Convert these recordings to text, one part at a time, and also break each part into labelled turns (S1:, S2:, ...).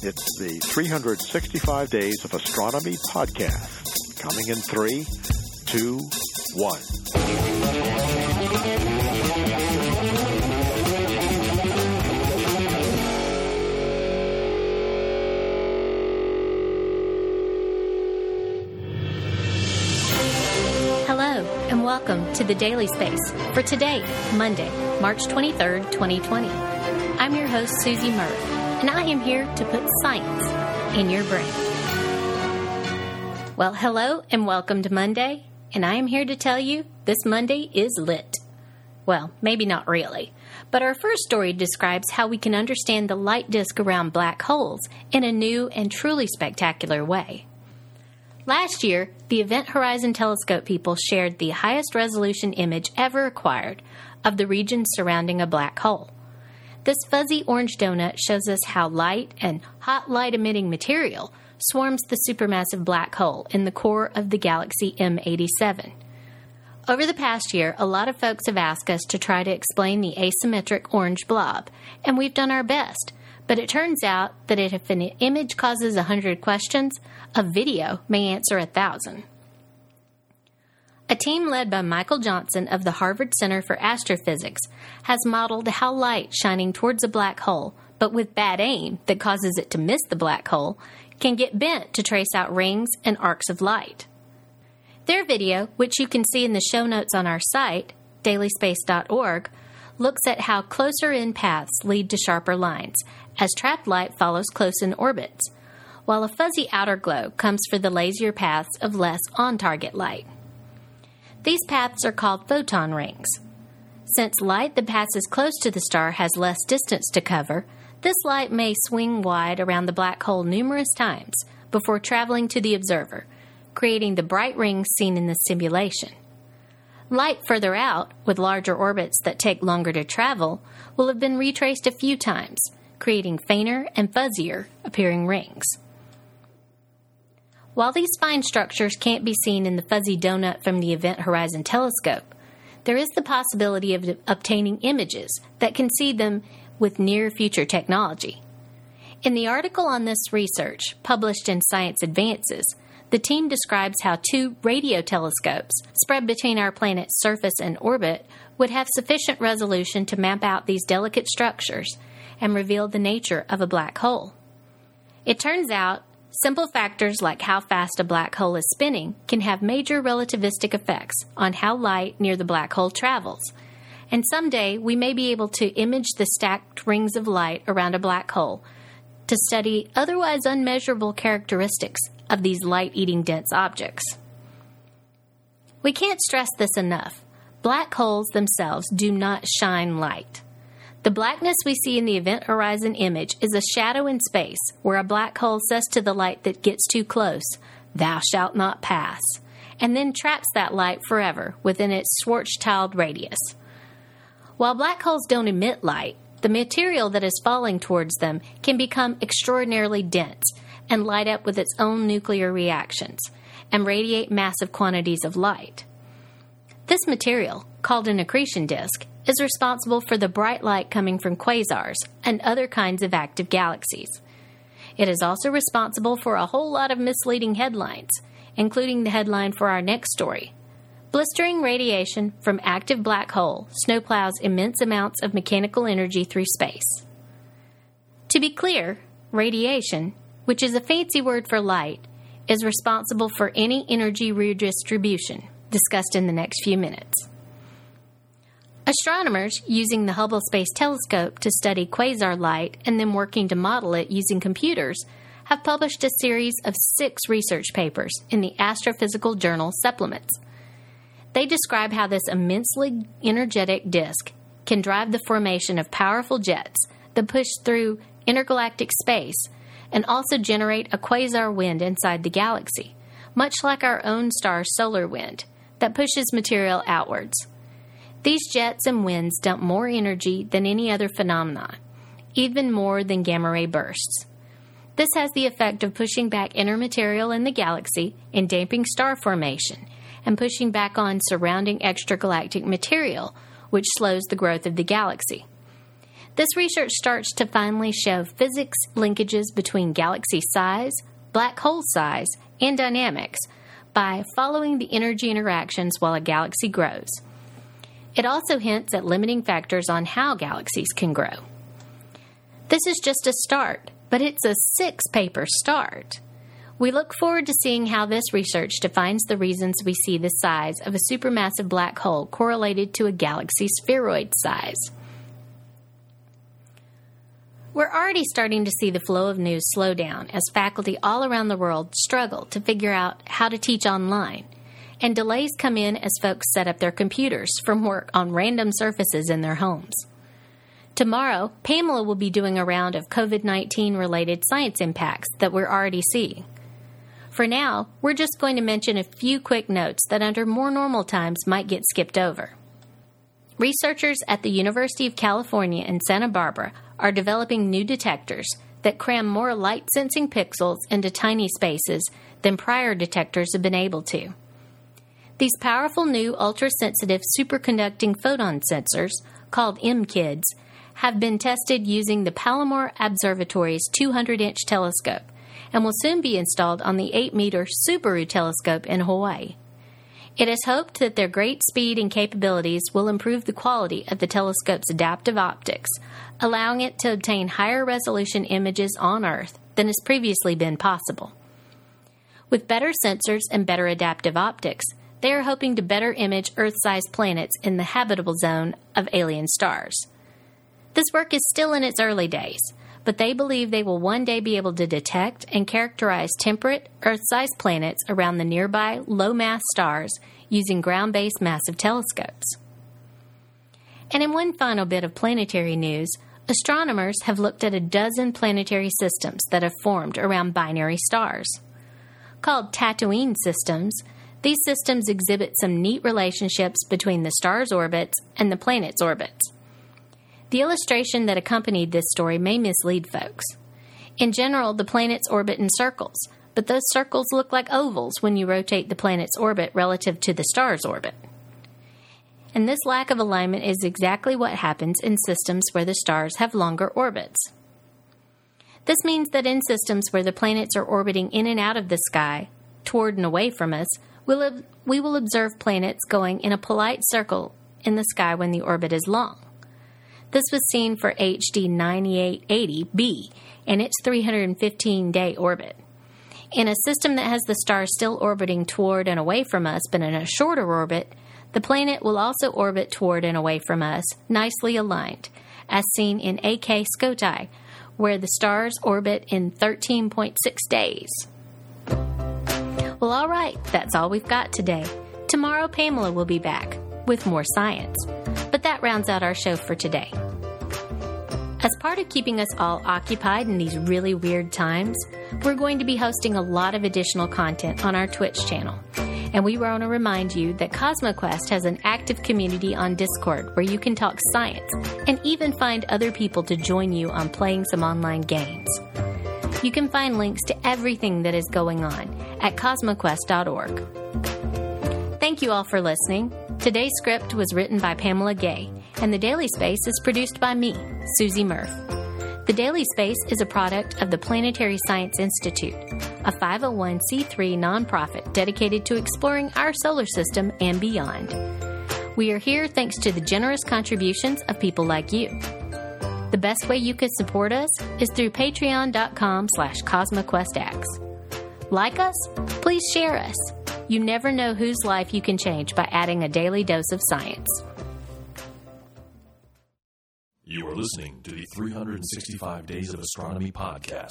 S1: It's the 365 Days of Astronomy podcast. Coming in three, two, one.
S2: Hello, and welcome to the Daily Space for today, Monday, March 23rd, 2020. I'm your host, Susie Murph, and I am here to put science in your brain. Well, hello, and welcome to Monday, and I am here to tell you this Monday is lit. Well, maybe not really, but our first story describes how we can understand the light disk around black holes in a new and truly spectacular way. Last year, the Event Horizon Telescope people shared the highest resolution image ever acquired of the region surrounding a black hole. This fuzzy orange donut shows us how light and hot light emitting material swarms the supermassive black hole in the core of the galaxy M87. Over the past year, a lot of folks have asked us to try to explain the asymmetric orange blob, and we've done our best. But it turns out that if an image causes a hundred questions, a video may answer a thousand. A team led by Michael Johnson of the Harvard Center for Astrophysics has modeled how light shining towards a black hole, but with bad aim that causes it to miss the black hole, can get bent to trace out rings and arcs of light. Their video, which you can see in the show notes on our site, dailyspace.org, looks at how closer in paths lead to sharper lines, as trapped light follows close in orbits, while a fuzzy outer glow comes for the lazier paths of less on target light. These paths are called photon rings. Since light that passes close to the star has less distance to cover, this light may swing wide around the black hole numerous times before traveling to the observer, creating the bright rings seen in the simulation. Light further out, with larger orbits that take longer to travel, will have been retraced a few times, creating fainter and fuzzier appearing rings. While these fine structures can't be seen in the fuzzy donut from the Event Horizon Telescope, there is the possibility of obtaining images that can see them with near future technology. In the article on this research, published in Science Advances, the team describes how two radio telescopes spread between our planet's surface and orbit would have sufficient resolution to map out these delicate structures and reveal the nature of a black hole. It turns out simple factors like how fast a black hole is spinning can have major relativistic effects on how light near the black hole travels. And someday we may be able to image the stacked rings of light around a black hole to study otherwise unmeasurable characteristics of these light eating dense objects. We can't stress this enough. Black holes themselves do not shine light. The blackness we see in the event horizon image is a shadow in space where a black hole says to the light that gets too close, Thou shalt not pass, and then traps that light forever within its Schwarzschild radius. While black holes don't emit light, the material that is falling towards them can become extraordinarily dense and light up with its own nuclear reactions and radiate massive quantities of light. This material, called an accretion disk, is responsible for the bright light coming from quasars and other kinds of active galaxies. It is also responsible for a whole lot of misleading headlines, including the headline for our next story. Blistering radiation from active black hole snowplows immense amounts of mechanical energy through space. To be clear, radiation, which is a fancy word for light, is responsible for any energy redistribution, discussed in the next few minutes. Astronomers using the Hubble Space Telescope to study quasar light and then working to model it using computers have published a series of six research papers in the Astrophysical Journal supplements. They describe how this immensely energetic disk can drive the formation of powerful jets that push through intergalactic space and also generate a quasar wind inside the galaxy, much like our own star's solar wind, that pushes material outwards. These jets and winds dump more energy than any other phenomenon, even more than gamma ray bursts. This has the effect of pushing back inner material in the galaxy and damping star formation, and pushing back on surrounding extragalactic material, which slows the growth of the galaxy. This research starts to finally show physics linkages between galaxy size, black hole size, and dynamics by following the energy interactions while a galaxy grows. It also hints at limiting factors on how galaxies can grow. This is just a start, but it's a six paper start. We look forward to seeing how this research defines the reasons we see the size of a supermassive black hole correlated to a galaxy's spheroid size. We're already starting to see the flow of news slow down as faculty all around the world struggle to figure out how to teach online. And delays come in as folks set up their computers from work on random surfaces in their homes. Tomorrow, Pamela will be doing a round of COVID 19 related science impacts that we're already seeing. For now, we're just going to mention a few quick notes that under more normal times might get skipped over. Researchers at the University of California in Santa Barbara are developing new detectors that cram more light sensing pixels into tiny spaces than prior detectors have been able to. These powerful new ultra sensitive superconducting photon sensors, called MKIDs, have been tested using the Palomar Observatory's 200 inch telescope and will soon be installed on the 8 meter Subaru telescope in Hawaii. It is hoped that their great speed and capabilities will improve the quality of the telescope's adaptive optics, allowing it to obtain higher resolution images on Earth than has previously been possible. With better sensors and better adaptive optics, they are hoping to better image Earth sized planets in the habitable zone of alien stars. This work is still in its early days, but they believe they will one day be able to detect and characterize temperate, Earth sized planets around the nearby low mass stars using ground based massive telescopes. And in one final bit of planetary news, astronomers have looked at a dozen planetary systems that have formed around binary stars. Called Tatooine systems, these systems exhibit some neat relationships between the star's orbits and the planet's orbits. The illustration that accompanied this story may mislead folks. In general, the planets orbit in circles, but those circles look like ovals when you rotate the planet's orbit relative to the star's orbit. And this lack of alignment is exactly what happens in systems where the stars have longer orbits. This means that in systems where the planets are orbiting in and out of the sky, toward and away from us, we'll, we will observe planets going in a polite circle in the sky when the orbit is long. This was seen for HD 9880b in its 315 day orbit. In a system that has the stars still orbiting toward and away from us, but in a shorter orbit, the planet will also orbit toward and away from us, nicely aligned, as seen in AK Scorpii, where the stars orbit in 13.6 days. Well, all right, that's all we've got today. Tomorrow, Pamela will be back with more science. But that rounds out our show for today. As part of keeping us all occupied in these really weird times, we're going to be hosting a lot of additional content on our Twitch channel. And we want to remind you that CosmoQuest has an active community on Discord where you can talk science and even find other people to join you on playing some online games. You can find links to everything that is going on at cosmoquest.org. Thank you all for listening. Today's script was written by Pamela Gay, and The Daily Space is produced by me, Susie Murph. The Daily Space is a product of the Planetary Science Institute, a 501c3 nonprofit dedicated to exploring our solar system and beyond. We are here thanks to the generous contributions of people like you. The best way you can support us is through patreon.com slash cosmoquestx. Like us? Please share us. You never know whose life you can change by adding a daily dose of science.
S3: You are listening to the 365 Days of Astronomy podcast.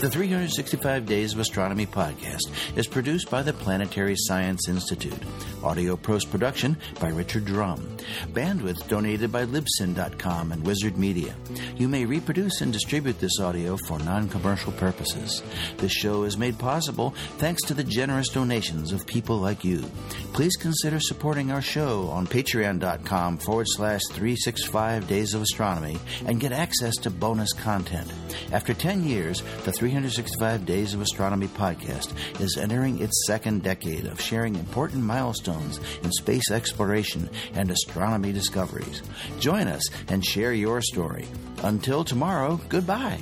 S4: The 365 Days of Astronomy podcast is produced by the Planetary Science Institute. Audio post production by Richard Drumm. Bandwidth donated by Libsyn.com and Wizard Media. You may reproduce and distribute this audio for non commercial purposes. This show is made possible thanks to the generous donations of people like you. Please consider supporting our show on patreon.com forward slash 365 Days of Astronomy and get access to bonus content. After 10 years, the 365 Days of Astronomy podcast is entering its second decade of sharing important milestones in space exploration and astronomy discoveries. Join us and share your story. Until tomorrow, goodbye.